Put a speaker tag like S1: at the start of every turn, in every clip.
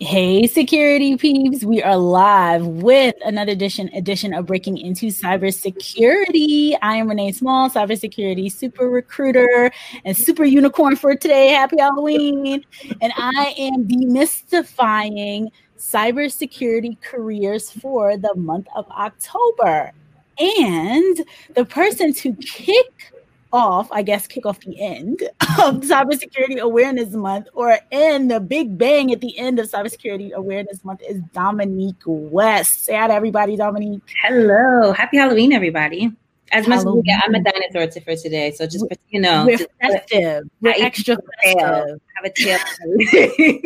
S1: Hey, security peeps. We are live with another edition edition of Breaking Into Cybersecurity. I am Renee Small, cybersecurity super recruiter and super unicorn for today. Happy Halloween. And I am demystifying cybersecurity careers for the month of October. And the person to kick off, I guess, kick off the end of Cybersecurity Awareness Month or end the big bang at the end of Cybersecurity Awareness Month is Dominique West. Say hi to everybody, Dominique.
S2: Hello. Happy Halloween, everybody. As much as we get, I'm a dinosaur for today. So just, you know,
S1: we're festive. We're extra festive.
S2: Have a tail.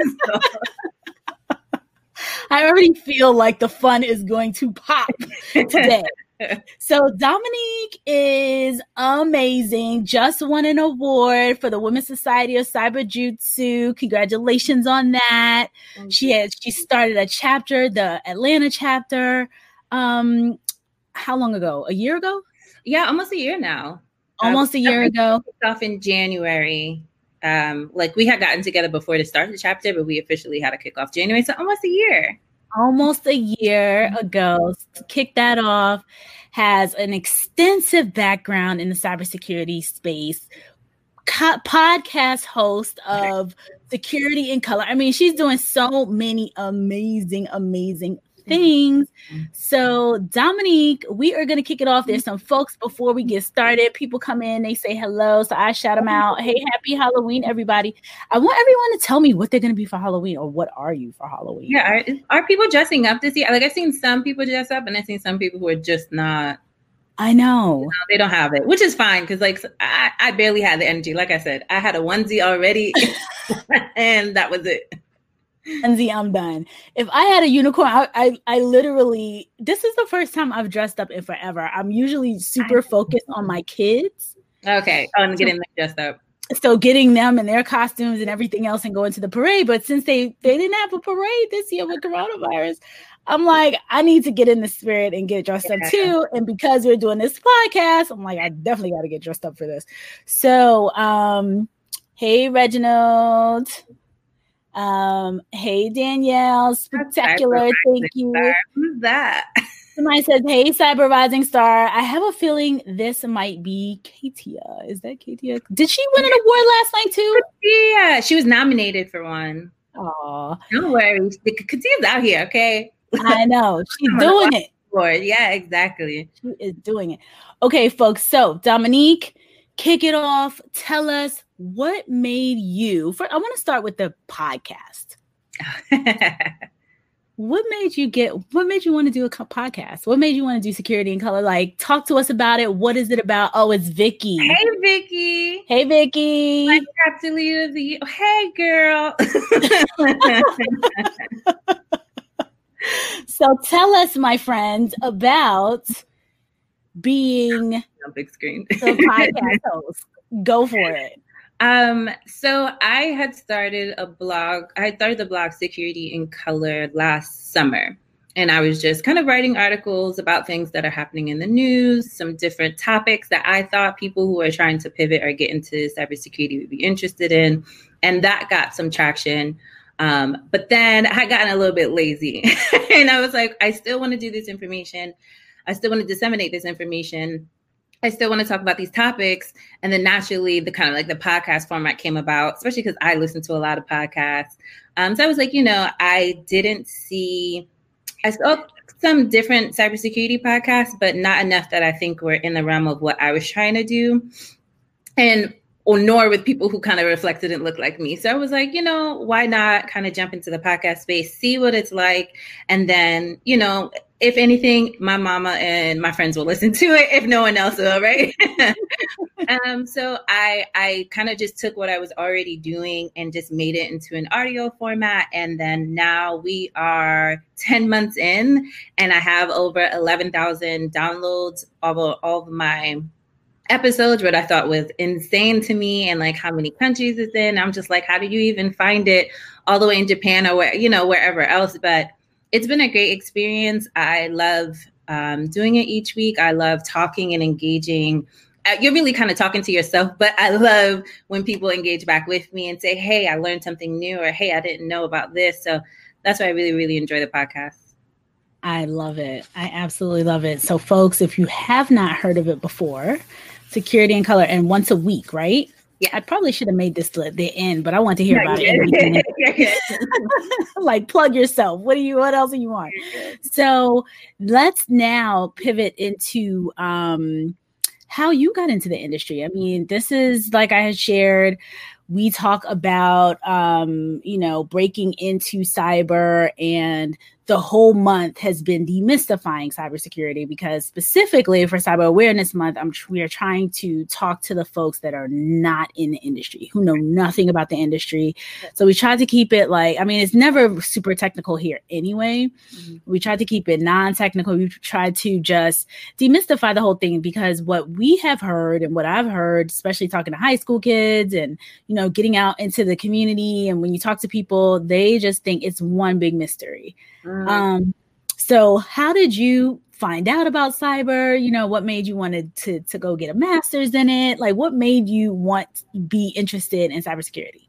S1: I already feel like the fun is going to pop today so Dominique is amazing. Just won an award for the Women's Society of Cyber Jutsu. Congratulations on that. she has she started a chapter, the Atlanta chapter. Um, how long ago? A year ago?
S2: Yeah, almost a year now.
S1: Almost um, a year ago.
S2: Off in January. Um, like we had gotten together before to start the chapter, but we officially had a kickoff January, so almost a year
S1: almost a year mm-hmm. ago, kicked that off, has an extensive background in the cybersecurity space, co- podcast host of Security in Color. I mean, she's doing so many amazing, amazing things. Mm-hmm. So, Dominique, we are going to kick it off. There's some folks before we get started. People come in, they say hello. So I shout them out. Hey, happy Halloween, everybody. I want everyone to tell me what they're going to be for Halloween or what are you for Halloween?
S2: Yeah. Are, are people dressing up this year? Like, I've seen some people dress up and I've seen some people who are just not.
S1: I know. You know
S2: they don't have it, which is fine because, like, I, I barely had the energy. Like I said, I had a onesie already, and that was it.
S1: Lindsay, I'm done. If I had a unicorn, I, I, I literally this is the first time I've dressed up in forever. I'm usually super focused on my kids.
S2: Okay, on getting them dressed up.
S1: So getting them and their costumes and everything else and going to the parade. But since they they didn't have a parade this year with coronavirus, I'm like, I need to get in the spirit and get dressed yeah. up too. And because we're doing this podcast, I'm like, I definitely got to get dressed up for this. So, um, hey Reginald. Um, hey Danielle, spectacular. Thank you.
S2: Star. Who's that?
S1: Somebody says, Hey, Cyber Rising Star. I have a feeling this might be Katia. Is that Katia? Did she win an award last night too?
S2: Yeah, she was nominated for one.
S1: Oh,
S2: don't worry. Katia's out here, okay?
S1: I know. She's doing it.
S2: Award. Yeah, exactly.
S1: She is doing it. Okay, folks. So Dominique, kick it off. Tell us what made you. For, I want to start with the podcast. what made you get? What made you want to do a podcast? What made you want to do security in color? Like, talk to us about it. What is it about? Oh, it's Vicky.
S2: Hey, Vicky.
S1: Hey, Vicky.
S2: My captain leader of the. Hey, girl.
S1: so, tell us, my friends, about being
S2: big screen
S1: podcast host. Go for it.
S2: Um, so I had started a blog. I had started the blog Security in Color last summer. And I was just kind of writing articles about things that are happening in the news, some different topics that I thought people who are trying to pivot or get into cybersecurity would be interested in. And that got some traction. Um, but then I had gotten a little bit lazy and I was like, I still want to do this information. I still want to disseminate this information. I still want to talk about these topics. And then naturally, the kind of like the podcast format came about, especially because I listen to a lot of podcasts. Um, so I was like, you know, I didn't see, I saw some different cybersecurity podcasts, but not enough that I think were in the realm of what I was trying to do. And or nor with people who kind of reflected and looked like me. So I was like, you know, why not kind of jump into the podcast space, see what it's like, and then, you know, if anything, my mama and my friends will listen to it if no one else will, right? um, so I I kind of just took what I was already doing and just made it into an audio format. And then now we are 10 months in and I have over 11,000 downloads of all of my episodes, what I thought was insane to me and like how many countries it's in. I'm just like, how do you even find it all the way in Japan or where, you know, wherever else? But it's been a great experience. I love um, doing it each week. I love talking and engaging. Uh, you're really kind of talking to yourself, but I love when people engage back with me and say, "Hey, I learned something new," or "Hey, I didn't know about this." So that's why I really, really enjoy the podcast.
S1: I love it. I absolutely love it. So, folks, if you have not heard of it before, Security in Color, and once a week, right? Yeah, I probably should have made this the, the end, but I want to hear about it. like plug yourself. What do you what else do you want? So let's now pivot into um how you got into the industry. I mean, this is like I had shared we talk about um, you know breaking into cyber and the whole month has been demystifying cybersecurity because specifically for Cyber Awareness Month, I'm we are trying to talk to the folks that are not in the industry, who know nothing about the industry. So we try to keep it like, I mean, it's never super technical here anyway. Mm-hmm. We try to keep it non-technical. We try to just demystify the whole thing because what we have heard and what I've heard, especially talking to high school kids and you know, getting out into the community and when you talk to people, they just think it's one big mystery. Mm-hmm. Um, so how did you find out about cyber? You know, what made you wanted to to go get a master's in it? Like what made you want be interested in cybersecurity?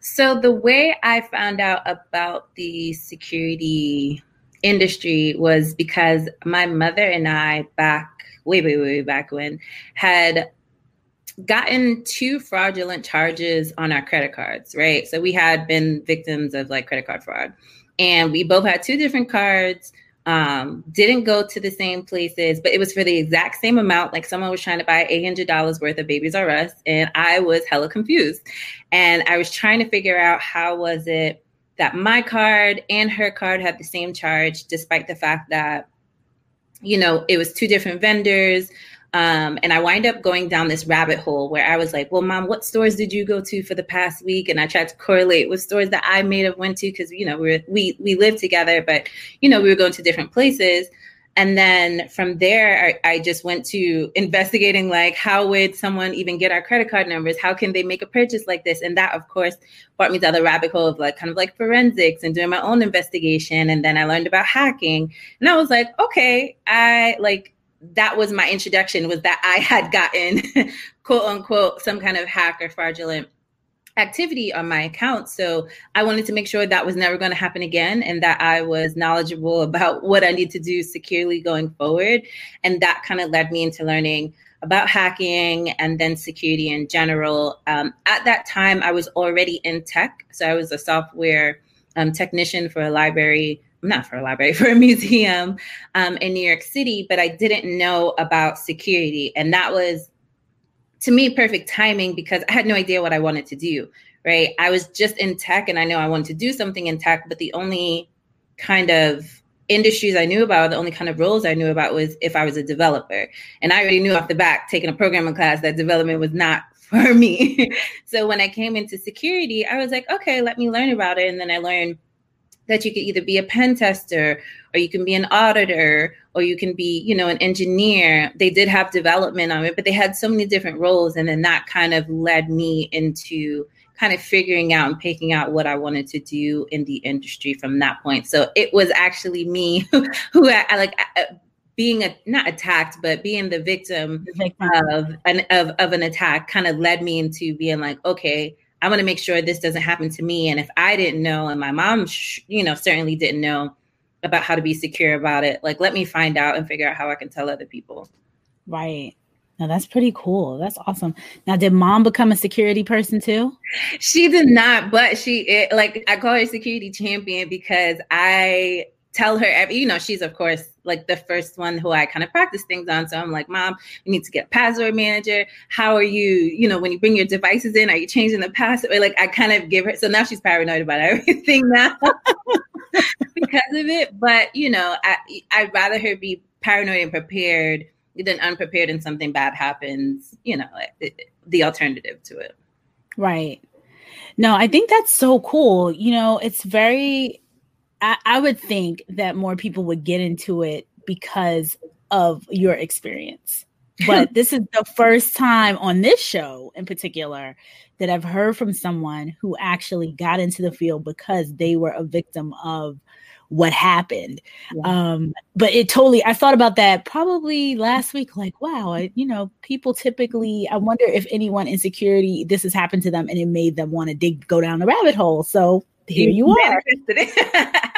S2: So the way I found out about the security industry was because my mother and I back way, way, way back when had gotten two fraudulent charges on our credit cards, right? So we had been victims of like credit card fraud and we both had two different cards um, didn't go to the same places, but it was for the exact same amount. Like someone was trying to buy $800 worth of Babies R Us, and I was hella confused. And I was trying to figure out how was it that my card and her card had the same charge, despite the fact that, you know, it was two different vendors. Um, and I wind up going down this rabbit hole where I was like, well, mom, what stores did you go to for the past week? And I tried to correlate with stores that I may have went to because, you know, we we, we lived together, but, you know, we were going to different places. And then from there, I, I, just went to investigating like, how would someone even get our credit card numbers? How can they make a purchase like this? And that, of course, brought me down the rabbit hole of like kind of like forensics and doing my own investigation. And then I learned about hacking. And I was like, okay, I like that was my introduction was that I had gotten quote unquote some kind of hack or fraudulent activity on my account. So I wanted to make sure that was never going to happen again and that I was knowledgeable about what I need to do securely going forward. And that kind of led me into learning about hacking and then security in general. Um, at that time, I was already in tech. So I was a software um, technician for a library not for a library, for a museum um, in New York City, but I didn't know about security. And that was, to me, perfect timing because I had no idea what I wanted to do, right? I was just in tech and I know I wanted to do something in tech, but the only kind of industries I knew about, the only kind of roles I knew about was if I was a developer. And I already knew off the back, taking a programming class, that development was not for me. so when I came into security, I was like, okay, let me learn about it. And then I learned that you could either be a pen tester or you can be an auditor or you can be you know an engineer they did have development on it but they had so many different roles and then that kind of led me into kind of figuring out and picking out what i wanted to do in the industry from that point so it was actually me who I, like being a, not attacked but being the victim, the victim. of an of, of an attack kind of led me into being like okay I want to make sure this doesn't happen to me. And if I didn't know, and my mom, you know, certainly didn't know about how to be secure about it, like let me find out and figure out how I can tell other people.
S1: Right. Now that's pretty cool. That's awesome. Now, did mom become a security person too?
S2: She did not, but she it, like I call her security champion because I tell her every, you know, she's of course like the first one who I kind of practice things on. So I'm like, Mom, you need to get password manager. How are you, you know, when you bring your devices in, are you changing the password? Like I kind of give her so now she's paranoid about everything now because of it. But you know, I I'd rather her be paranoid and prepared than unprepared and something bad happens, you know, it, the alternative to it.
S1: Right. No, I think that's so cool. You know, it's very I, I would think that more people would get into it because of your experience. But this is the first time on this show in particular that I've heard from someone who actually got into the field because they were a victim of what happened. Yeah. Um, but it totally, I thought about that probably last week, like, wow, I, you know, people typically, I wonder if anyone in security, this has happened to them and it made them want to dig, go down the rabbit hole. So here you are.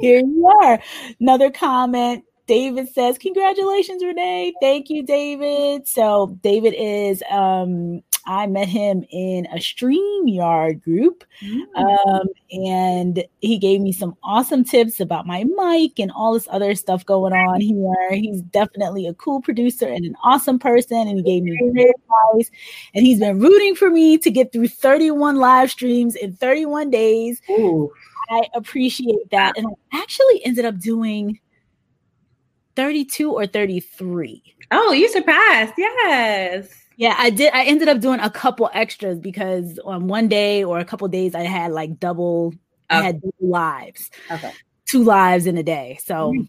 S1: here you are. Another comment. David says, Congratulations, Renee. Thank you, David. So, David is, um, I met him in a StreamYard group. Mm-hmm. Um, and he gave me some awesome tips about my mic and all this other stuff going on here. He's definitely a cool producer and an awesome person. And he gave me great advice. And he's been rooting for me to get through 31 live streams in 31 days. Ooh. I appreciate that. And I actually ended up doing 32 or 33.
S2: Oh, you surpassed. Yes.
S1: Yeah, I did. I ended up doing a couple extras because on one day or a couple days I had like double okay. I had double lives. Okay. Two lives in a day. So mm-hmm.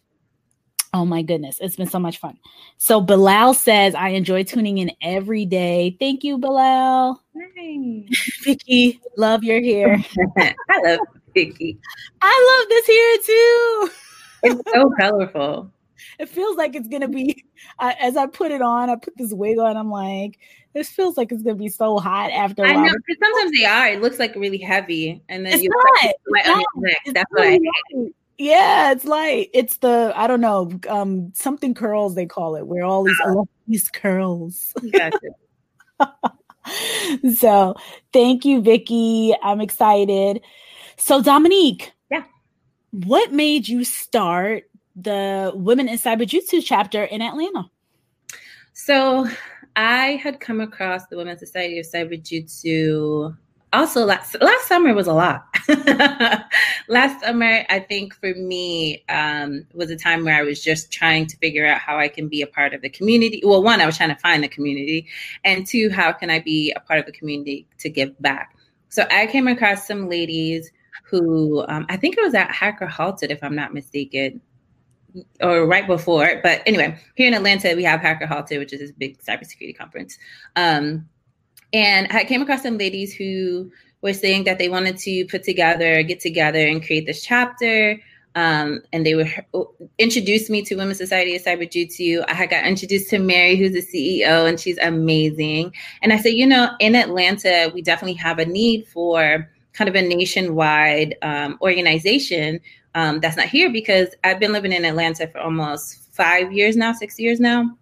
S1: Oh my goodness, it's been so much fun. So Bilal says, I enjoy tuning in every day. Thank you, Bilal. Hey. Vicky, love your hair.
S2: I love Vicky.
S1: I love this hair too.
S2: It's so colorful
S1: it feels like it's gonna be uh, as I put it on, I put this wig on, I'm like, this feels like it's gonna be so hot after
S2: I know because sometimes they are. It looks like really heavy, and then it's you not,
S1: on your neck. That's really what I hate. Yeah, it's like it's the I don't know um something curls they call it where all these oh. these curls. Gotcha. so thank you, Vicky. I'm excited. So Dominique,
S2: yeah,
S1: what made you start the Women in Cyber Jutsu chapter in Atlanta?
S2: So I had come across the Women's Society of Cyber Jutsu also last last summer was a lot. last summer, I think for me um, was a time where I was just trying to figure out how I can be a part of the community. Well, one, I was trying to find the community, and two, how can I be a part of the community to give back? So I came across some ladies who um, I think it was at Hacker Halted, if I'm not mistaken or right before. But anyway, here in Atlanta, we have Hacker Halted, which is this big cybersecurity conference. Um, and I came across some ladies who were saying that they wanted to put together, get together, and create this chapter. Um, and they were introduced me to Women's Society of Cyber Jutsu. I got introduced to Mary, who's the CEO, and she's amazing. And I said, you know, in Atlanta, we definitely have a need for kind of a nationwide um, organization um, that's not here because I've been living in Atlanta for almost five years now, six years now.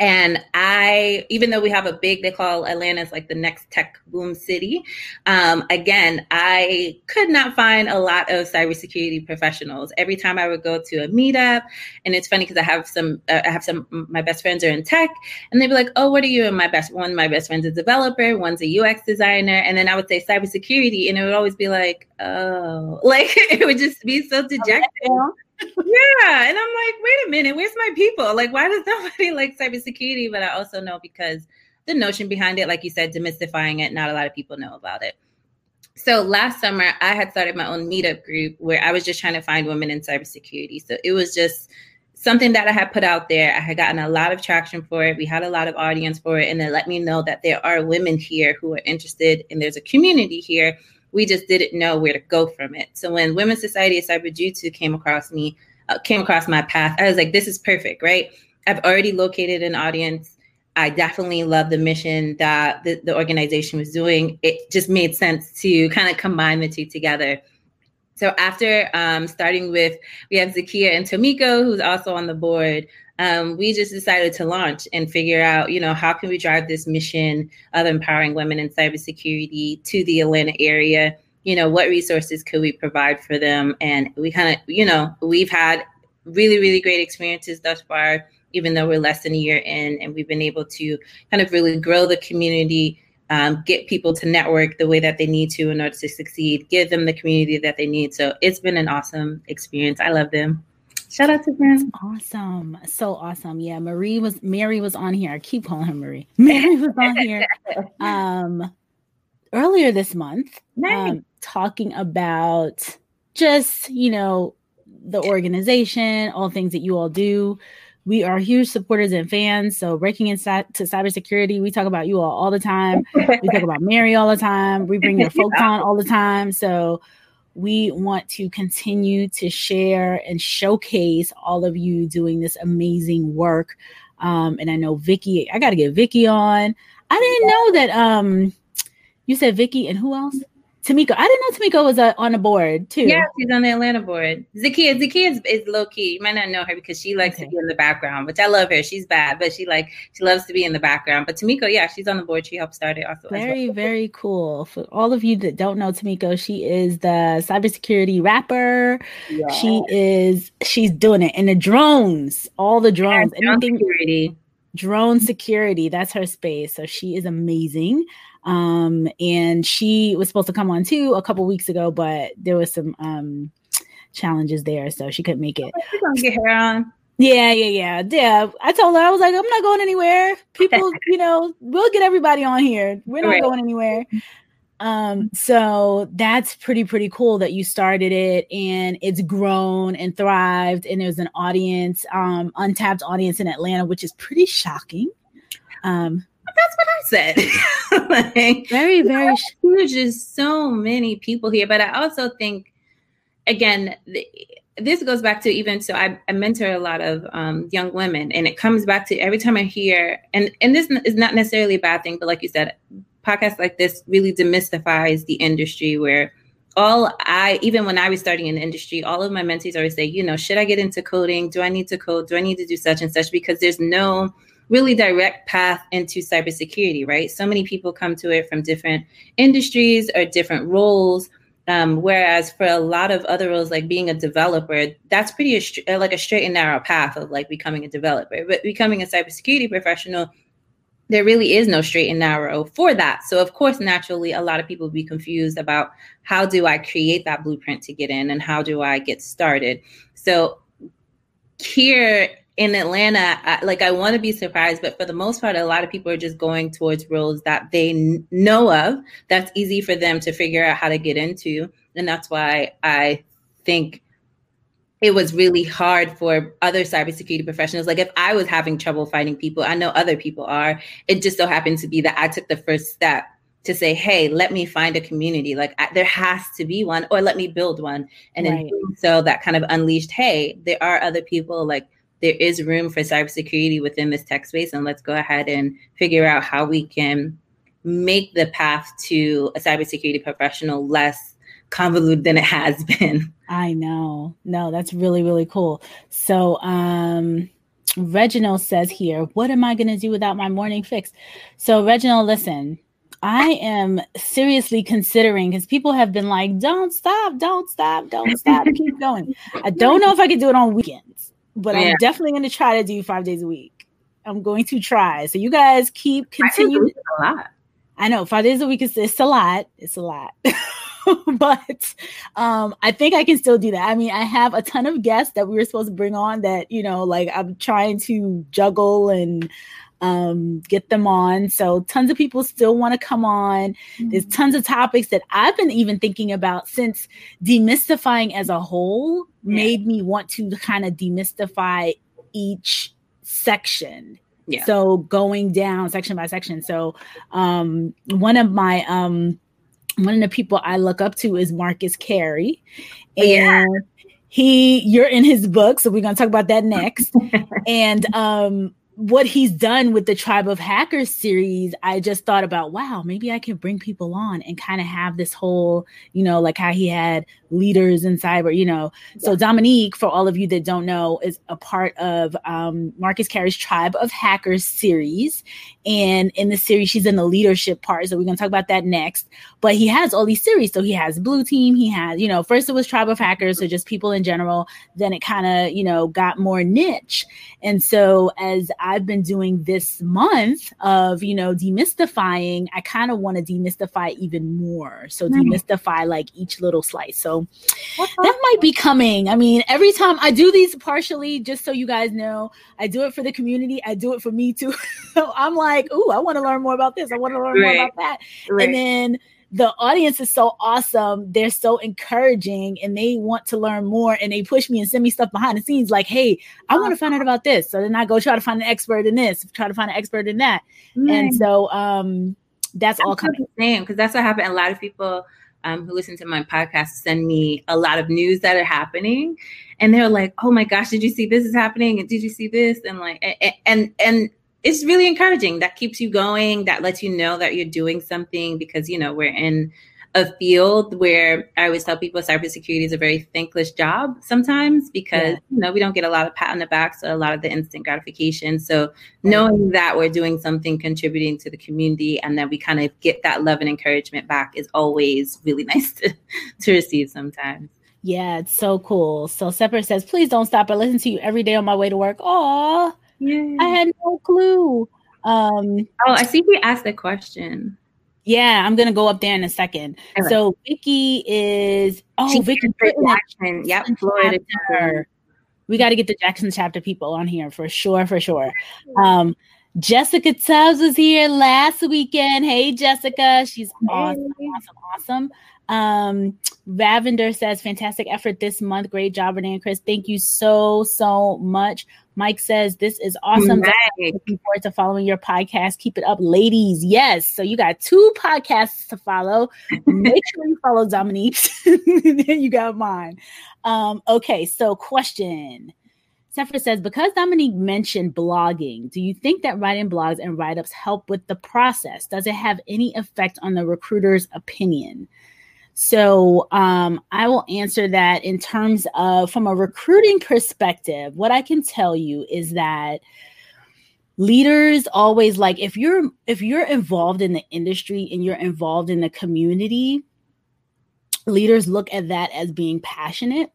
S2: And I, even though we have a big, they call Atlanta like the next tech boom city. Um, again, I could not find a lot of cybersecurity professionals. Every time I would go to a meetup, and it's funny because I have some, uh, I have some, my best friends are in tech, and they'd be like, "Oh, what are you?" And my best one, my best friend's a developer, one's a UX designer, and then I would say cybersecurity, and it would always be like, "Oh," like it would just be so dejected yeah. And I'm like, wait a minute, where's my people? Like, why does nobody like cybersecurity? But I also know because the notion behind it, like you said, demystifying it, not a lot of people know about it. So last summer, I had started my own meetup group where I was just trying to find women in cybersecurity. So it was just something that I had put out there. I had gotten a lot of traction for it. We had a lot of audience for it. And it let me know that there are women here who are interested and there's a community here we just didn't know where to go from it. So when Women's Society of Cyber Jutsu came across me, uh, came across my path, I was like, this is perfect, right? I've already located an audience. I definitely love the mission that the, the organization was doing. It just made sense to kind of combine the two together. So after um, starting with, we have Zakia and Tomiko, who's also on the board um, we just decided to launch and figure out, you know, how can we drive this mission of empowering women in cybersecurity to the Atlanta area? You know, what resources could we provide for them? And we kind of, you know, we've had really, really great experiences thus far, even though we're less than a year in, and we've been able to kind of really grow the community. Um, get people to network the way that they need to in order to succeed, give them the community that they need. So it's been an awesome experience. I love them. Shout out to them.
S1: Awesome. So awesome. Yeah. Marie was Mary was on here. I keep calling her Marie. Mary was on here um earlier this month. Nice. Um, talking about just, you know, the organization, all things that you all do. We are huge supporters and fans. So breaking into cybersecurity, we talk about you all all the time. We talk about Mary all the time. We bring your folks on all the time. So we want to continue to share and showcase all of you doing this amazing work. Um, and I know Vicky, I got to get Vicky on. I didn't know that. Um, you said Vicky and who else? Tamiko. I didn't know Tamiko was uh, on the board too.
S2: Yeah, she's on the Atlanta board. Zakia, Zakia is, is low key. You might not know her because she likes okay. to be in the background, which I love her. She's bad, but she like she loves to be in the background. But Tamiko, yeah, she's on the board. She helped start it also.
S1: Very, well. very cool. For all of you that don't know Tamiko, she is the cybersecurity rapper. Yeah. She is she's doing it. And the drones, all the drones,
S2: yeah, drone security.
S1: Drone security. That's her space. So she is amazing. Um, and she was supposed to come on too a couple weeks ago, but there was some um challenges there, so she couldn't make it.
S2: get her on.
S1: Yeah, yeah, yeah, yeah. I told her I was like, I'm not going anywhere. People, you know, we'll get everybody on here. We're not right. going anywhere. Um, so that's pretty pretty cool that you started it and it's grown and thrived and there's an audience, um, untapped audience in Atlanta, which is pretty shocking. Um,
S2: that's what I said.
S1: like, very, very
S2: huge. There's so many people here, but I also think, again, the, this goes back to even so I, I mentor a lot of um, young women, and it comes back to every time I hear, and and this is not necessarily a bad thing, but like you said, podcasts like this really demystifies the industry where all I, even when I was starting in the industry, all of my mentees always say, you know, should I get into coding? Do I need to code? Do I need to do such and such? Because there's no really direct path into cybersecurity, right? So many people come to it from different industries or different roles. Um, whereas for a lot of other roles, like being a developer, that's pretty a, like a straight and narrow path of like becoming a developer. But becoming a cybersecurity professional, there really is no straight and narrow for that. So of course, naturally, a lot of people be confused about how do I create that blueprint to get in and how do I get started. So here in Atlanta, I, like I want to be surprised, but for the most part, a lot of people are just going towards roles that they n- know of. That's easy for them to figure out how to get into, and that's why I think it was really hard for other cybersecurity professionals. Like if I was having trouble finding people, I know other people are. It just so happened to be that I took the first step to say, "Hey, let me find a community. Like I, there has to be one, or let me build one." And right. in doing so, that kind of unleashed, "Hey, there are other people like." There is room for cybersecurity within this tech space, and let's go ahead and figure out how we can make the path to a cybersecurity professional less convoluted than it has been.
S1: I know. No, that's really, really cool. So, um, Reginald says here, What am I going to do without my morning fix? So, Reginald, listen, I am seriously considering because people have been like, Don't stop, don't stop, don't stop, keep going. I don't know if I can do it on weekends but yeah. I'm definitely going to try to do five days a week. I'm going to try. So you guys keep continuing.
S2: A lot.
S1: I know five days a week is it's a lot. It's a lot. but um, I think I can still do that. I mean, I have a ton of guests that we were supposed to bring on that, you know, like I'm trying to juggle and um, get them on. So tons of people still want to come on. Mm-hmm. There's tons of topics that I've been even thinking about since demystifying as a whole yeah. made me want to kind of demystify each section. Yeah. So going down section by section. So um, one of my um, one of the people I look up to is Marcus Carey. And yeah he you're in his book so we're going to talk about that next and um what he's done with the Tribe of Hackers series, I just thought about, wow, maybe I can bring people on and kind of have this whole, you know, like how he had leaders in cyber, you know. Yeah. So Dominique, for all of you that don't know, is a part of um, Marcus Carey's Tribe of Hackers series. And in the series, she's in the leadership part. So we're going to talk about that next. But he has all these series. So he has Blue Team. He has, you know, first it was Tribe of Hackers, so just people in general. Then it kind of, you know, got more niche. And so as I've been doing this month of, you know, demystifying, I kind of want to demystify even more. So mm-hmm. demystify like each little slice. So that might be coming. I mean, every time I do these partially, just so you guys know, I do it for the community. I do it for me too. so I'm like, oh, I want to learn more about this. I want to learn right. more about that. Right. And then the audience is so awesome. They're so encouraging and they want to learn more and they push me and send me stuff behind the scenes like, hey, I want to find out about this. So then I go try to find an expert in this, try to find an expert in that. Mm. And so um that's, all coming.
S2: Same because that's what happened. A lot of people um, who listen to my podcast send me a lot of news that are happening, and they're like, "Oh my gosh, did you see this is happening? And did you see this?" And like, and and, and it's really encouraging. That keeps you going. That lets you know that you're doing something because you know we're in a field where I always tell people cybersecurity is a very thankless job sometimes because yeah. you know we don't get a lot of pat on the back, so a lot of the instant gratification. So knowing that we're doing something contributing to the community and then we kind of get that love and encouragement back is always really nice to, to receive sometimes.
S1: Yeah, it's so cool. So Sepper says, please don't stop. I listen to you every day on my way to work. Oh, I had no clue. Um,
S2: oh, I see he asked the question.
S1: Yeah, I'm gonna go up there in a second. So Vicky is oh she Vicky
S2: Jackson. Yep, Florida.
S1: We got to get the Jackson chapter people on here for sure, for sure. Um, Jessica Tubbs was here last weekend. Hey, Jessica, she's awesome, awesome, awesome. Um, Ravender says, fantastic effort this month. Great job, Renee and Chris. Thank you so, so much. Mike says, this is awesome. Nice. Looking forward to following your podcast. Keep it up, ladies. Yes. So you got two podcasts to follow. Make sure you follow Dominique. then you got mine. Um, okay. So question. Sephra says, because Dominique mentioned blogging, do you think that writing blogs and write ups help with the process? Does it have any effect on the recruiter's opinion? So um, I will answer that in terms of from a recruiting perspective. What I can tell you is that leaders always like if you're if you're involved in the industry and you're involved in the community leaders look at that as being passionate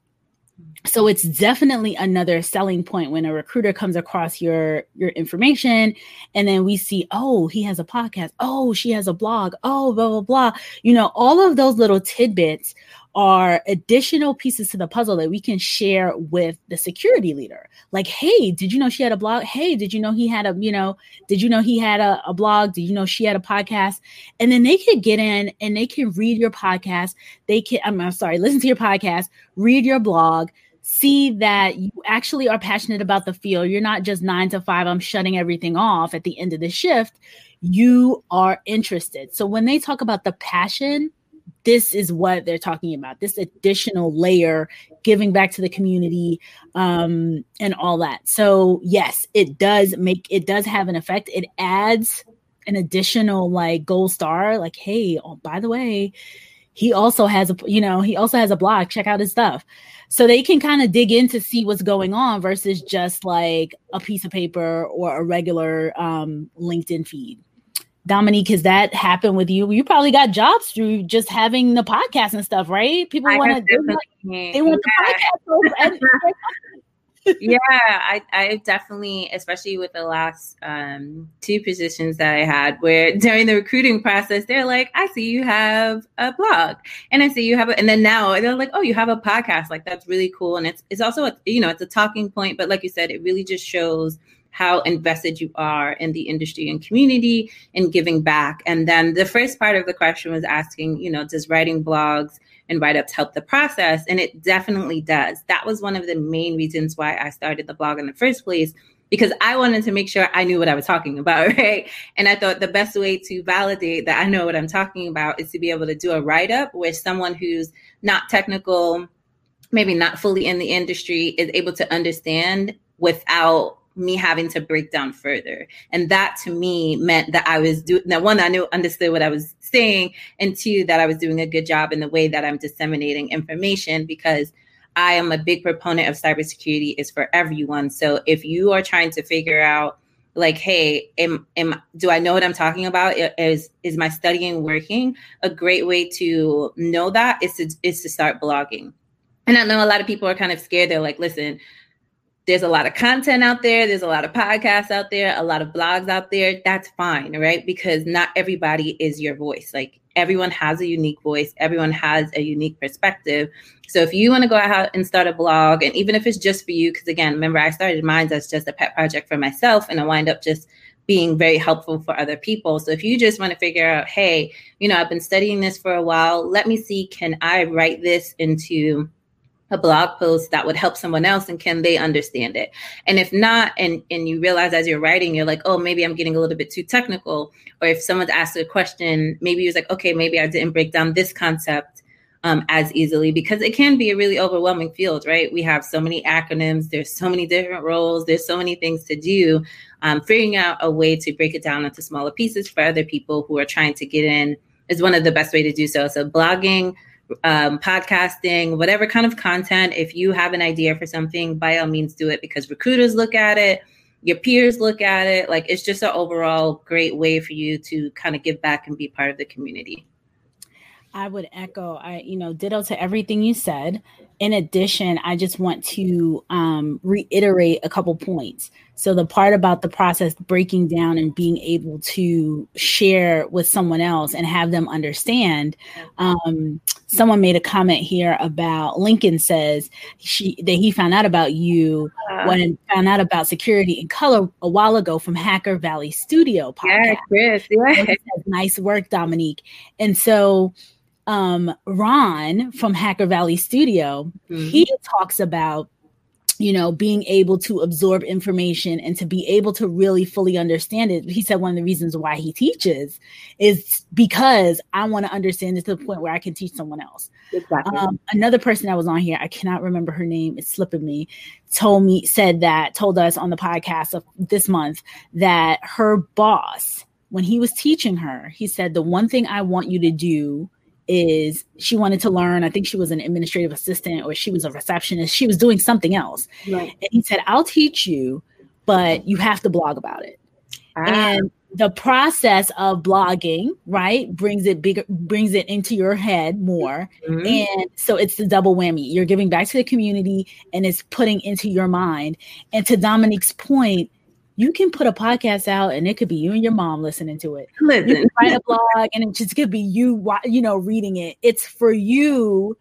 S1: so it's definitely another selling point when a recruiter comes across your your information and then we see oh he has a podcast. Oh she has a blog. Oh blah blah blah. You know all of those little tidbits are additional pieces to the puzzle that we can share with the security leader like hey did you know she had a blog hey did you know he had a you know did you know he had a, a blog did you know she had a podcast and then they can get in and they can read your podcast they can i'm, I'm sorry listen to your podcast read your blog see that you actually are passionate about the field. You're not just nine to five, I'm shutting everything off at the end of the shift. You are interested. So when they talk about the passion, this is what they're talking about this additional layer giving back to the community um, and all that. So yes it does make it does have an effect. It adds an additional like gold star like hey oh by the way he also has a you know he also has a blog. Check out his stuff. So they can kind of dig in to see what's going on versus just like a piece of paper or a regular um, linkedin feed dominique has that happened with you you probably got jobs through just having the podcast and stuff right people want to they want
S2: yeah. the podcast yeah, I, I definitely, especially with the last um, two positions that I had, where during the recruiting process, they're like, "I see you have a blog, and I see you have," a, and then now they're like, "Oh, you have a podcast. Like that's really cool." And it's it's also a, you know it's a talking point, but like you said, it really just shows how invested you are in the industry and community and giving back. And then the first part of the question was asking, you know, does writing blogs and write ups help the process? And it definitely does. That was one of the main reasons why I started the blog in the first place because I wanted to make sure I knew what I was talking about, right? And I thought the best way to validate that I know what I'm talking about is to be able to do a write up where someone who's not technical, maybe not fully in the industry, is able to understand without me having to break down further. And that to me meant that I was doing that one, I knew understood what I was saying, and two, that I was doing a good job in the way that I'm disseminating information because I am a big proponent of cybersecurity is for everyone. So if you are trying to figure out like, hey, am, am do I know what I'm talking about? Is is my studying working? A great way to know that is to is to start blogging. And I know a lot of people are kind of scared. They're like, listen, there's a lot of content out there there's a lot of podcasts out there a lot of blogs out there. That's fine right? Because not everybody is your voice. Like everyone has a unique voice. Everyone has a unique perspective. So if you want to go out and start a blog and even if it's just for you because again remember i started mine as just a pet project for myself and i wind up just being very helpful for other people. So if you just want to figure out, hey, you know, I've been studying this for a while, let me see, can I write this into a blog post that would help someone else and can they understand it? And if not and and you realize as you're writing you're like oh maybe i'm getting a little bit too technical. Or if someone's asked a question maybe you're like okay maybe i didn't break down this concept um, as easily. Because it can be a really overwhelming field right? We have so many acronyms there's so many different roles there's so many things to do um, figuring out a way to break it down into smaller pieces for other people who are trying to get in is one of the best way to do so. So blogging, um, podcasting, whatever kind of content, if you have an idea for something, by all means do it because recruiters look at it, your peers look at it. Like it's just an overall great way for you to kind of give back and be part of the community.
S1: I would echo, I, you know, ditto to everything you said. In addition, I just want to um, reiterate a couple points. So, the part about the process breaking down and being able to share with someone else and have them understand. Um, someone made a comment here about Lincoln says she that he found out about you uh, when found out about security in color a while ago from Hacker Valley Studio
S2: podcast. Yeah, Chris. Yeah.
S1: Nice work, Dominique. And so um, Ron from Hacker Valley Studio, mm-hmm. he talks about you know being able to absorb information and to be able to really fully understand it he said one of the reasons why he teaches is because i want to understand it to the point where i can teach someone else exactly. Um, another person that was on here i cannot remember her name it's slipping me told me said that told us on the podcast of this month that her boss when he was teaching her he said the one thing i want you to do is she wanted to learn. I think she was an administrative assistant or she was a receptionist. She was doing something else. Right. And he said, I'll teach you, but you have to blog about it. Ah. And the process of blogging, right, brings it bigger, brings it into your head more. Mm-hmm. And so it's the double whammy. You're giving back to the community and it's putting into your mind. And to Dominique's point, you can put a podcast out and it could be you and your mom listening to it. Listen. You can write a blog and it just could be you, you know, reading it. It's for you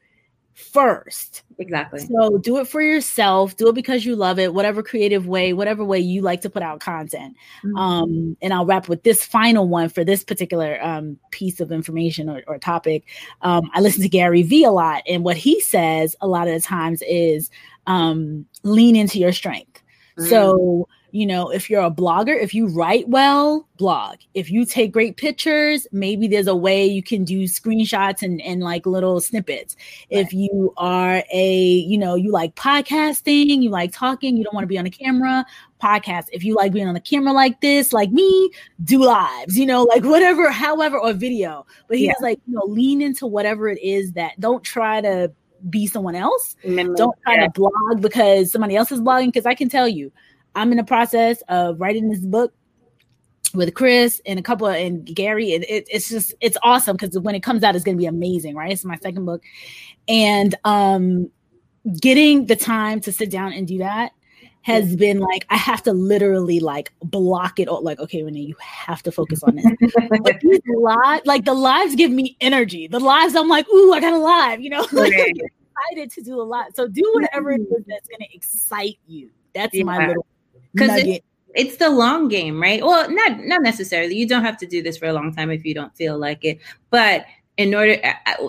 S1: first.
S2: Exactly.
S1: So do it for yourself. Do it because you love it, whatever creative way, whatever way you like to put out content. Mm-hmm. Um, and I'll wrap with this final one for this particular um, piece of information or, or topic. Um, I listen to Gary Vee a lot, and what he says a lot of the times is um, lean into your strength. Mm-hmm. So you know, if you're a blogger, if you write well, blog. If you take great pictures, maybe there's a way you can do screenshots and, and like little snippets. Right. If you are a, you know, you like podcasting, you like talking, you don't want to be on a camera, podcast. If you like being on the camera like this, like me, do lives, you know, like whatever, however, or video. But he's yeah. like, you know, lean into whatever it is that don't try to be someone else. Mm-hmm. Don't try yeah. to blog because somebody else is blogging. Because I can tell you, I'm in the process of writing this book with Chris and a couple of, and Gary. And it, it's just it's awesome because when it comes out, it's going to be amazing, right? It's my second book, and um, getting the time to sit down and do that has been like I have to literally like block it all. Like, okay, Renee, you have to focus on this. like these like the lives give me energy. The lives, I'm like, ooh, I got a live, you know. Like, excited to do a lot. So do whatever it is that's going to excite you. That's yeah. my little
S2: because it, it's the long game, right? Well, not not necessarily. You don't have to do this for a long time if you don't feel like it. But in order,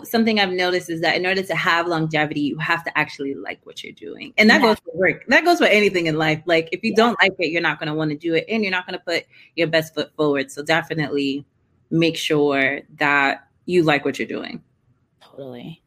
S2: something I've noticed is that in order to have longevity, you have to actually like what you're doing, and that yeah. goes for work. That goes for anything in life. Like if you yeah. don't like it, you're not going to want to do it, and you're not going to put your best foot forward. So definitely make sure that you like what you're doing.
S1: Totally.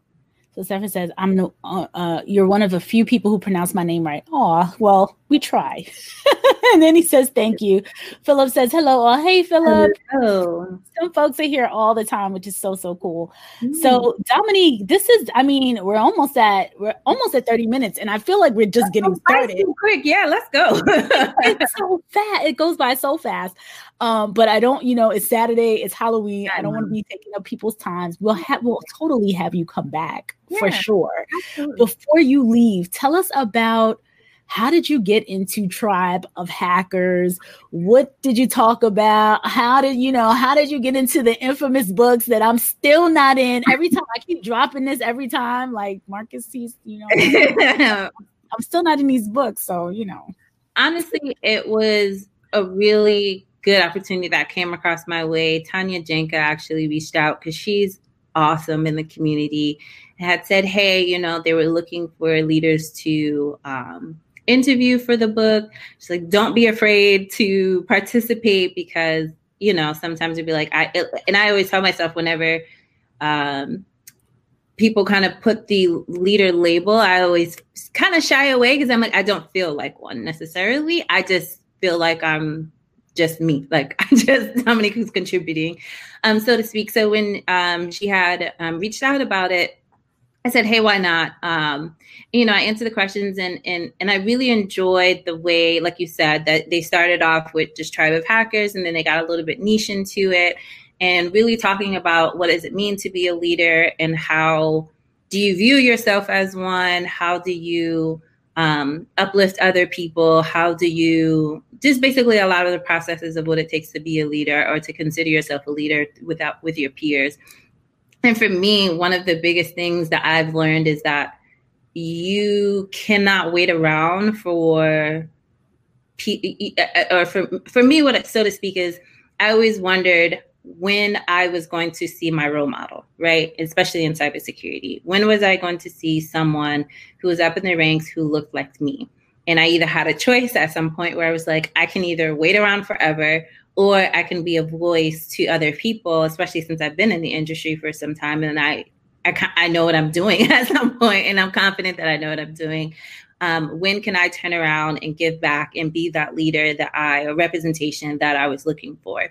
S1: So Stefan says, "I'm no, uh, uh, you're one of a few people who pronounce my name right." Oh, well, we try. and then he says, "Thank you." Philip says, "Hello, oh, hey, Philip." Hello. Some folks are here all the time, which is so so cool. Mm. So Dominique, this is, I mean, we're almost at we're almost at 30 minutes, and I feel like we're just getting started.
S2: Quick, yeah, let's go.
S1: it's so fast. It goes by so fast. Um, but I don't, you know, it's Saturday, it's Halloween. I, I don't want to be taking up people's times. We'll have we'll totally have you come back yeah, for sure. Absolutely. Before you leave, tell us about how did you get into tribe of hackers what did you talk about how did you know how did you get into the infamous books that i'm still not in every time i keep dropping this every time like marcus sees you know i'm still not in these books so you know
S2: honestly it was a really good opportunity that came across my way. Tanya Janca actually reached out because she's awesome in the community. Had said, hey, you know, they were looking for leaders to um, interview for the book. She's like, don't be afraid to participate because you know sometimes it'd be like I it, and I always tell myself whenever um, people kind of put the leader label, I always kind of shy away because I'm like I don't feel like one necessarily. I just feel like I'm just me, like i just Dominique who's contributing, um, so to speak. So when um, she had um, reached out about it, I said, "Hey, why not?" Um, you know, I answered the questions, and and and I really enjoyed the way, like you said, that they started off with just tribe of hackers, and then they got a little bit niche into it, and really talking about what does it mean to be a leader, and how do you view yourself as one? How do you um, uplift other people? How do you just basically a lot of the processes of what it takes to be a leader or to consider yourself a leader without with your peers? And for me, one of the biggest things that I've learned is that you cannot wait around for uh, or for for me what so to speak is I always wondered when I was going to see my role model, right? Especially in cybersecurity. When was I going to see someone who was up in the ranks who looked like me? And I either had a choice at some point where I was like, I can either wait around forever or I can be a voice to other people, especially since I've been in the industry for some time and I, I, I know what I'm doing at some point and I'm confident that I know what I'm doing. Um, when can I turn around and give back and be that leader that I, a representation that I was looking for?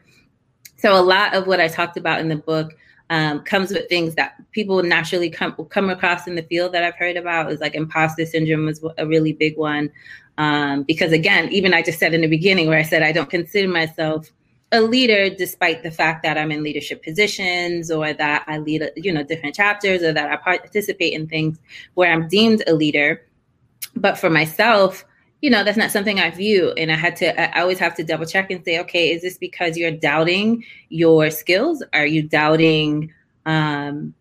S2: So a lot of what I talked about in the book um, comes with things that people naturally come come across in the field that I've heard about. Is like imposter syndrome was a really big one um, because again, even I just said in the beginning where I said I don't consider myself a leader despite the fact that I'm in leadership positions or that I lead you know different chapters or that I participate in things where I'm deemed a leader. But for myself, you know that's not something i view. And i had to i always have to double check and say okay is this because you're doubting your skills? Are you doubting um,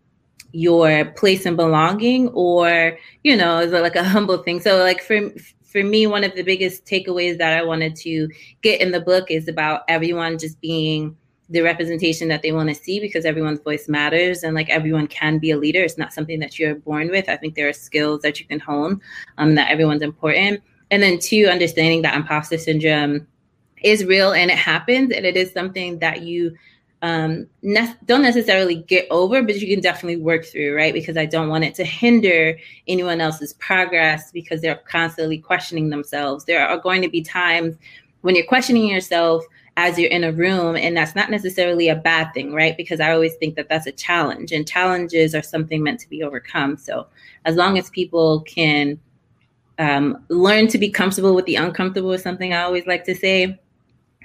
S2: your place and belonging? Or you know is it like a humble thing? So like for for me one of the biggest takeaways that i wanted to get in the book is about everyone just being the representation that they want to see because everyone's voice matters and like everyone can be a leader. It's not something that you're born with. I think there are skills that you can hone um, that everyone's important. And then two, understanding that imposter syndrome is real and it happens, and it is something that you um, ne- don't necessarily get over, but you can definitely work through, right? Because I don't want it to hinder anyone else's progress because they're constantly questioning themselves. There are going to be times when you're questioning yourself as you're in a room, and that's not necessarily a bad thing, right? Because I always think that that's a challenge, and challenges are something meant to be overcome. So as long as people can um, learn to be comfortable with the uncomfortable is something I always like to say.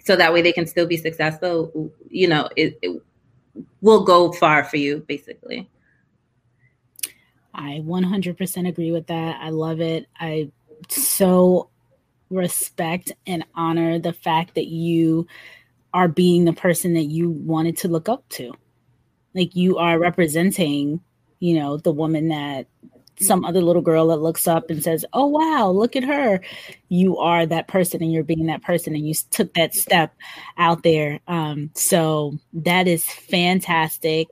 S2: So that way they can still be successful. You know, it, it will go far for you, basically.
S1: I 100% agree with that. I love it. I so respect and honor the fact that you are being the person that you wanted to look up to. Like you are representing, you know, the woman that some other little girl that looks up and says, "Oh wow, look at her." You are that person, and you're being that person, and you took that step out there. Um, so that is fantastic.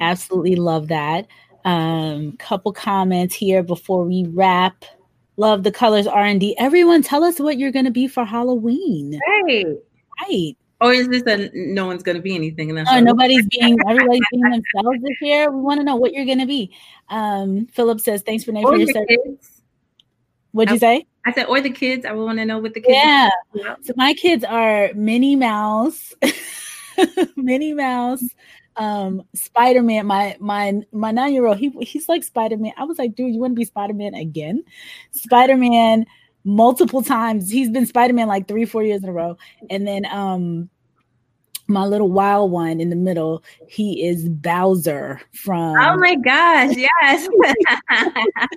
S1: Absolutely love that. Um, couple comments here before we wrap. Love the colors R and D. Everyone, tell us what you're going to be for Halloween.
S2: Right,
S1: right.
S2: Or is this a no one's going to be anything?
S1: And that's nobody's being everybody's being themselves this year. We want to know what you're going to be. Um, Philip says, "Thanks for naming for your service." What'd you say?
S2: I said, or the kids. I want to know what the kids.
S1: Yeah. So my kids are Minnie Mouse, Minnie Mouse, um, Spider Man. My my my nine year old. He he's like Spider Man. I was like, dude, you want to be Spider Man again? Spider Man multiple times. He's been Spider Man like three, four years in a row. And then um my little wild one in the middle, he is Bowser from
S2: Oh my gosh, yes.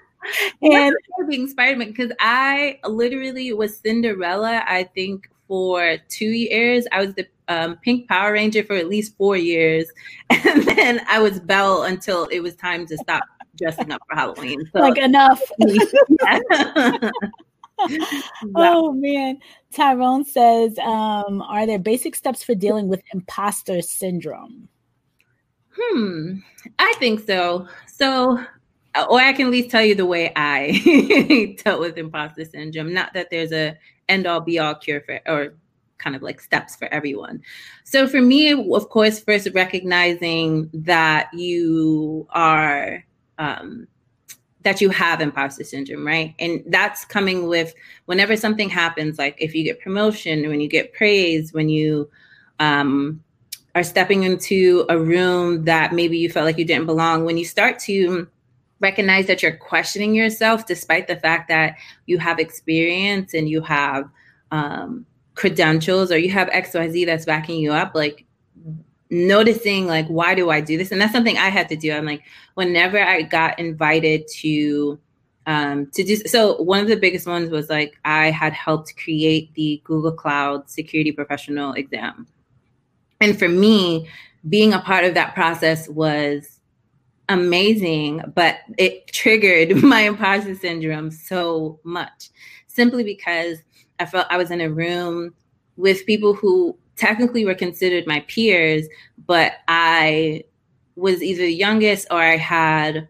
S2: and being Spider-Man because I literally was Cinderella, I think for two years. I was the um, pink Power Ranger for at least four years. And then I was Belle until it was time to stop dressing up for Halloween.
S1: So, like enough. oh man. Tyrone says, um, are there basic steps for dealing with imposter syndrome?
S2: Hmm, I think so. So, or I can at least tell you the way I dealt with imposter syndrome. Not that there's a end all be all cure for or kind of like steps for everyone. So for me, of course, first recognizing that you are um, that you have imposter syndrome, right? And that's coming with whenever something happens, like if you get promotion, when you get praise, when you um, are stepping into a room that maybe you felt like you didn't belong, when you start to recognize that you're questioning yourself, despite the fact that you have experience and you have um, credentials or you have XYZ that's backing you up, like noticing like why do I do this? And that's something I had to do. I'm like, whenever I got invited to um, to do so one of the biggest ones was like I had helped create the Google Cloud security professional exam. And for me, being a part of that process was amazing, but it triggered my imposter syndrome so much simply because I felt I was in a room with people who technically were considered my peers, but I was either the youngest or I had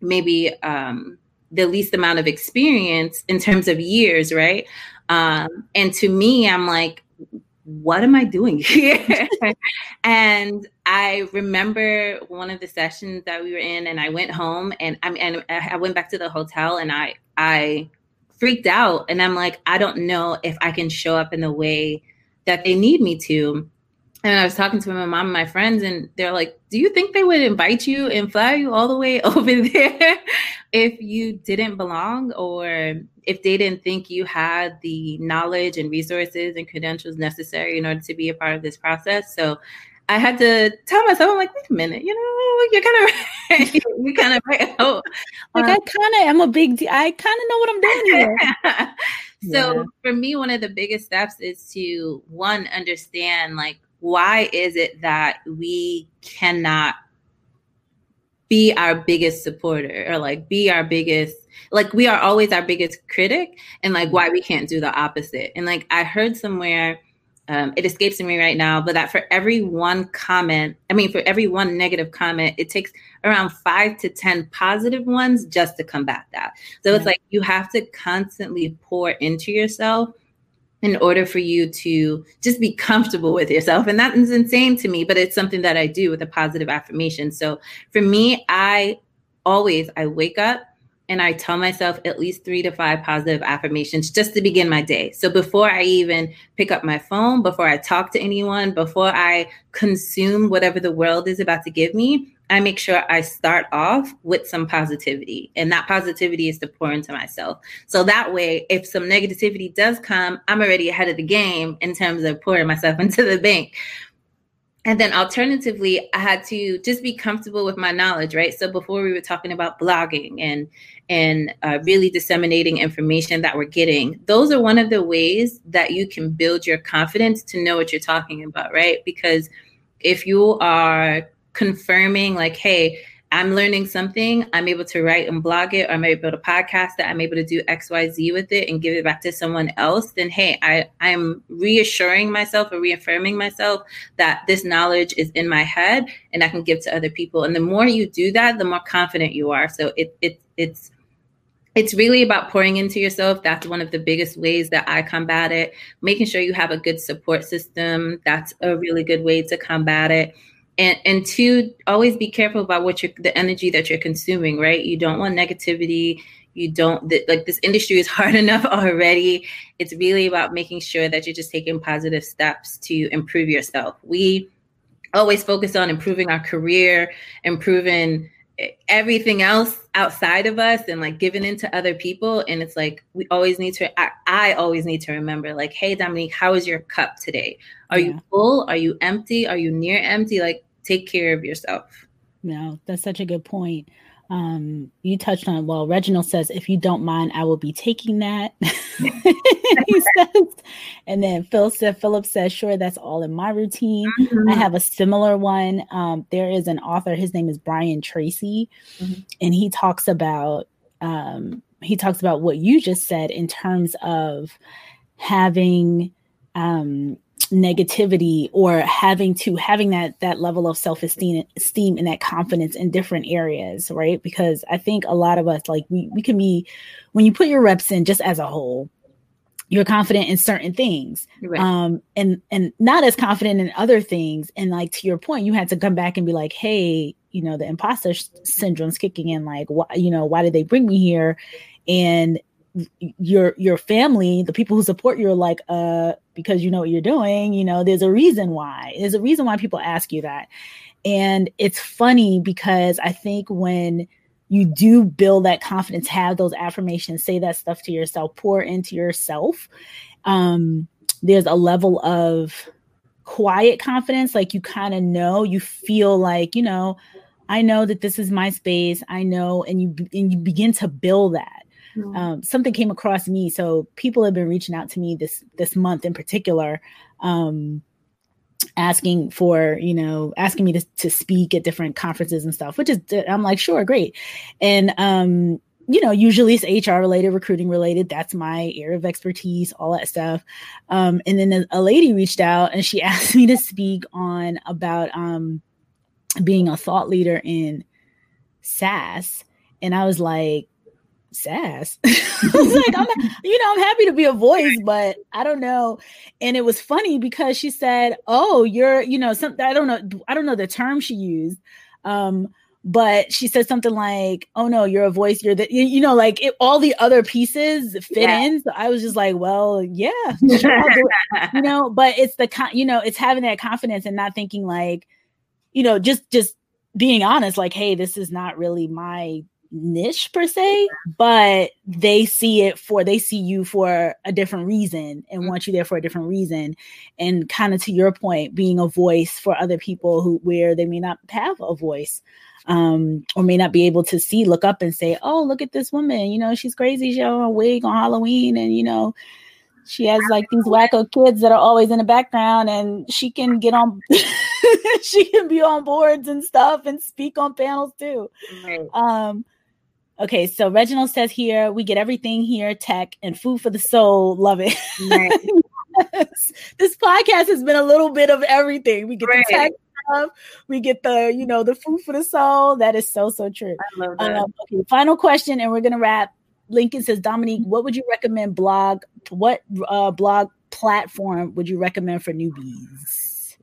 S2: maybe um, the least amount of experience in terms of years, right? Um, and to me, I'm like, what am I doing here? and I remember one of the sessions that we were in, and I went home, and I and I went back to the hotel, and I I freaked out, and I'm like, I don't know if I can show up in the way that they need me to. And I was talking to my mom and my friends, and they're like, Do you think they would invite you and fly you all the way over there if you didn't belong or if they didn't think you had the knowledge and resources and credentials necessary in order to be a part of this process? So I had to tell myself, I'm like, wait a minute, you know, you're kind of right. you're kind of right. Oh,
S1: like um, I kind of am a big, de- I kind of know what I'm doing here.
S2: so yeah. for me, one of the biggest steps is to one understand like why is it that we cannot be our biggest supporter or like be our biggest like we are always our biggest critic and like mm-hmm. why we can't do the opposite and like i heard somewhere um, it escapes me right now, but that for every one comment, I mean, for every one negative comment, it takes around five to 10 positive ones just to combat that. So it's like you have to constantly pour into yourself in order for you to just be comfortable with yourself. And that is insane to me, but it's something that I do with a positive affirmation. So for me, I always, I wake up and I tell myself at least three to five positive affirmations just to begin my day. So before I even pick up my phone, before I talk to anyone, before I consume whatever the world is about to give me, I make sure I start off with some positivity. And that positivity is to pour into myself. So that way, if some negativity does come, I'm already ahead of the game in terms of pouring myself into the bank. And then alternatively, I had to just be comfortable with my knowledge, right? So before we were talking about blogging and and uh, really disseminating information that we're getting, those are one of the ways that you can build your confidence to know what you're talking about, right? Because if you are confirming, like, hey, I'm learning something, I'm able to write and blog it, or I'm able to podcast it, I'm able to do XYZ with it and give it back to someone else, then hey, I, I'm reassuring myself or reaffirming myself that this knowledge is in my head and I can give to other people. And the more you do that, the more confident you are. So it, it it's it's really about pouring into yourself. That's one of the biggest ways that I combat it. Making sure you have a good support system. That's a really good way to combat it and and two always be careful about what you're the energy that you're consuming right? You don't want negativity. You don't like this industry is hard enough already. It's really about making sure that you're just taking positive steps to improve yourself. We always focus on improving our career improving everything else outside of us and like giving into other people. And it's like we always need to I, I always need to remember like hey dominique how is your cup today? Are yeah. you full? Are you empty? Are you near empty? Like take care of yourself.
S1: No, that's such a good point. Um, you touched on well, Reginald says, if you don't mind, I will be taking that. he says, and then Phil said, Philip says, sure, that's all in my routine. Mm-hmm. I have a similar one. Um, there is an author, his name is Brian Tracy, mm-hmm. and he talks about um he talks about what you just said in terms of having um negativity or having to having that that level of self-esteem esteem and that confidence in different areas right? Because i think a lot of us like we, we can be when you put your reps in just as a whole you're confident in certain things right. um and and not as confident in other things. And like to your point you had to come back and be like hey you know the imposter syndrome's kicking in. Like why you know why did they bring me here? And your your family the people who support you are like uh because you know what you're doing you know there's a reason why there's a reason why people ask you that. And it's funny because i think when you do build that confidence have those affirmations say that stuff to yourself pour into yourself um there's a level of quiet confidence like you kind of know you feel like you know i know that this is my space i know and you and you begin to build that um, something came across me so people have been reaching out to me this this month in particular um, asking for you know asking me to, to speak at different conferences and stuff which is i'm like sure great and um you know, usually it's HR related, recruiting related. That's my area of expertise, all that stuff. Um, and then a, a, lady reached out and she asked me to speak on about um, being a thought leader in SaaS. And I was like, SaaS. I was like, I'm, you know, I'm happy to be a voice, but I don't know. And it was funny because she said, "Oh, you're, you know, something. I don't know. I don't know the term she used." Um, but she said something like, "Oh no, you're a voice. You're the you, you know like it, all the other pieces fit yeah. in." So I was just like, "Well, yeah, you know." But it's the con- you know it's having that confidence and not thinking like, you know, just just being honest, like, "Hey, this is not really my niche per se, but they see it for they see you for a different reason and mm-hmm. want you there for a different reason. And kind of to your point, being a voice for other people who where they may not have a voice um, or may not be able to see, look up and say, "Oh, look at this woman! You know, she's crazy. She has a wig on Halloween, and you know, she has like these wacko kids that are always in the background, and she can get on, she can be on boards and stuff and speak on panels too." Right. Um, okay, so Reginald says here we get everything here, tech and food for the soul. Love it. Right. yes. This podcast has been a little bit of everything. We get right. the tech stuff. We get the, you know, the food for the soul. That is so, so true. I love that. Um, okay, final question, and we're gonna wrap. Lincoln says, Dominique, what would you recommend blog? What uh, blog platform would you recommend for newbies?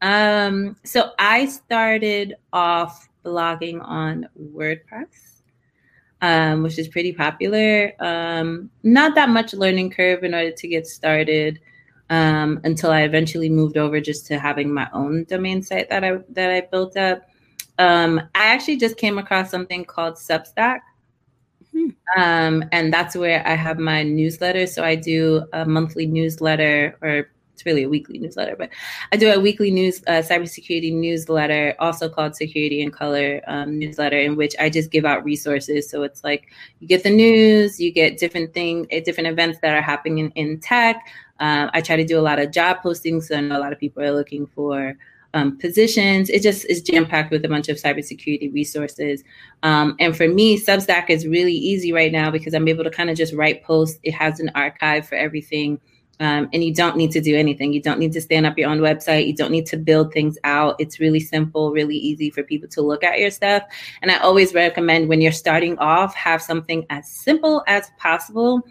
S2: Um, so I started off blogging on WordPress, um, which is pretty popular. Um, not that much learning curve in order to get started um, until I eventually moved over just to having my own domain site that I that I built up. Um, I actually just came across something called Substack. Hmm. Um, and that's where I have my newsletter. So I do a monthly newsletter, or it's really a weekly newsletter, but I do a weekly news uh, cybersecurity newsletter, also called Security in Color um, newsletter, in which I just give out resources. So it's like you get the news, you get different things, eh, different events that are happening in, in tech. Um, I try to do a lot of job postings, so I know a lot of people are looking for um, positions. It just is jam packed with a bunch of cybersecurity resources. Um, and for me, Substack is really easy right now because I'm able to kind of just write posts. It has an archive for everything. Um, and you don't need to do anything. You don't need to stand up your own website. You don't need to build things out. It's really simple, really easy for people to look at your stuff. And I always recommend when you're starting off, have something as simple as possible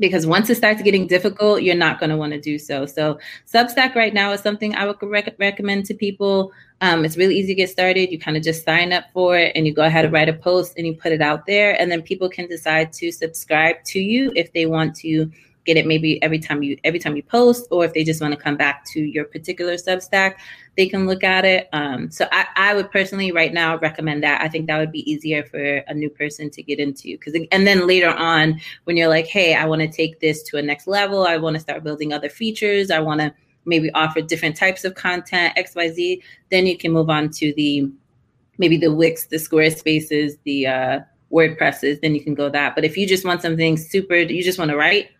S2: because once it starts getting difficult, you're not going to want to do so. So, Substack right now is something I would rec- recommend to people. Um, it's really easy to get started. You kind of just sign up for it and you go ahead and write a post and you put it out there. And then people can decide to subscribe to you if they want to get it maybe every time you every time you post or if they just want to come back to your particular substack they can look at it. Um, so I, I would personally right now recommend that. I think that would be easier for a new person to get into because and then later on when you're like hey i want to take this to a next level. I want to start building other features. I want to maybe offer different types of content xyz then you can move on to the maybe the wix the squarespaces the uh, wordpresses then you can go that. But if you just want something super you just want to write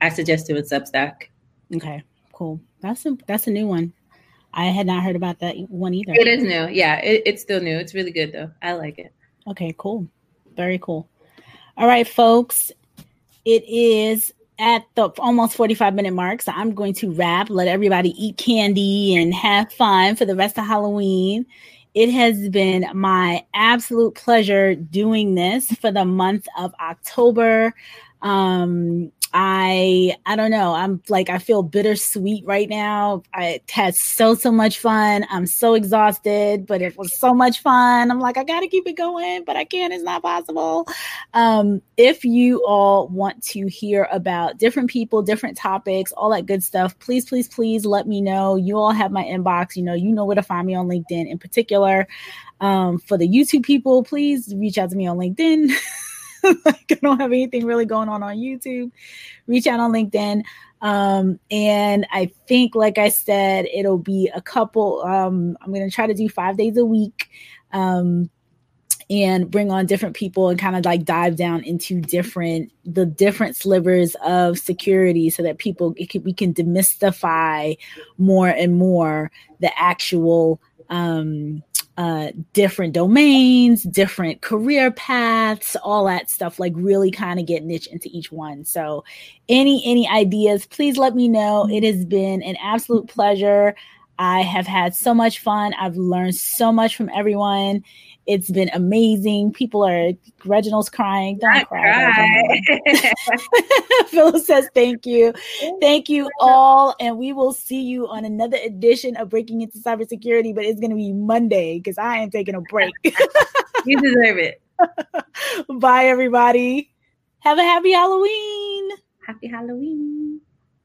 S2: I suggest doing Substack.
S1: Okay, cool. That's a that's a new one. I had not heard about that one either.
S2: It is new. Yeah, it, it's still new. It's really good though. I like it.
S1: Okay, cool. Very cool. All right, folks. It is at the almost 45 minute mark. So I'm going to wrap, let everybody eat candy and have fun for the rest of Halloween. It has been my absolute pleasure doing this for the month of October. Um, I I don't know. I'm like I feel bittersweet right now. I had so so much fun. I'm so exhausted, but it was so much fun. I'm like I got to keep it going, but I can't. It's not possible. Um, if you all want to hear about different people, different topics, all that good stuff, please please please let me know. You all have my inbox. You know you know where to find me on LinkedIn in particular. Um, for the YouTube people, please reach out to me on LinkedIn. like I don't have anything really going on on YouTube. Reach out on LinkedIn. Um, and I think, like I said, it'll be a couple. Um, I'm going to try to do five days a week. Um, and bring on different people and kind of like dive down into different the different slivers of security so that people can, we can demystify more and more the actual um uh, different domains, different career paths, all that stuff. Like really kind of get niche into each one. So, any any ideas, please let me know. It has been an absolute pleasure. I have had so much fun. I've learned so much from everyone. It's been amazing. People are Reginald's crying. Don't Not cry. cry. Phyllis says thank you. Thank you all. And we will see you on another edition of Breaking Into Cybersecurity, but it's gonna be Monday because I am taking a break.
S2: you deserve it.
S1: Bye everybody. Have a happy Halloween.
S2: Happy Halloween.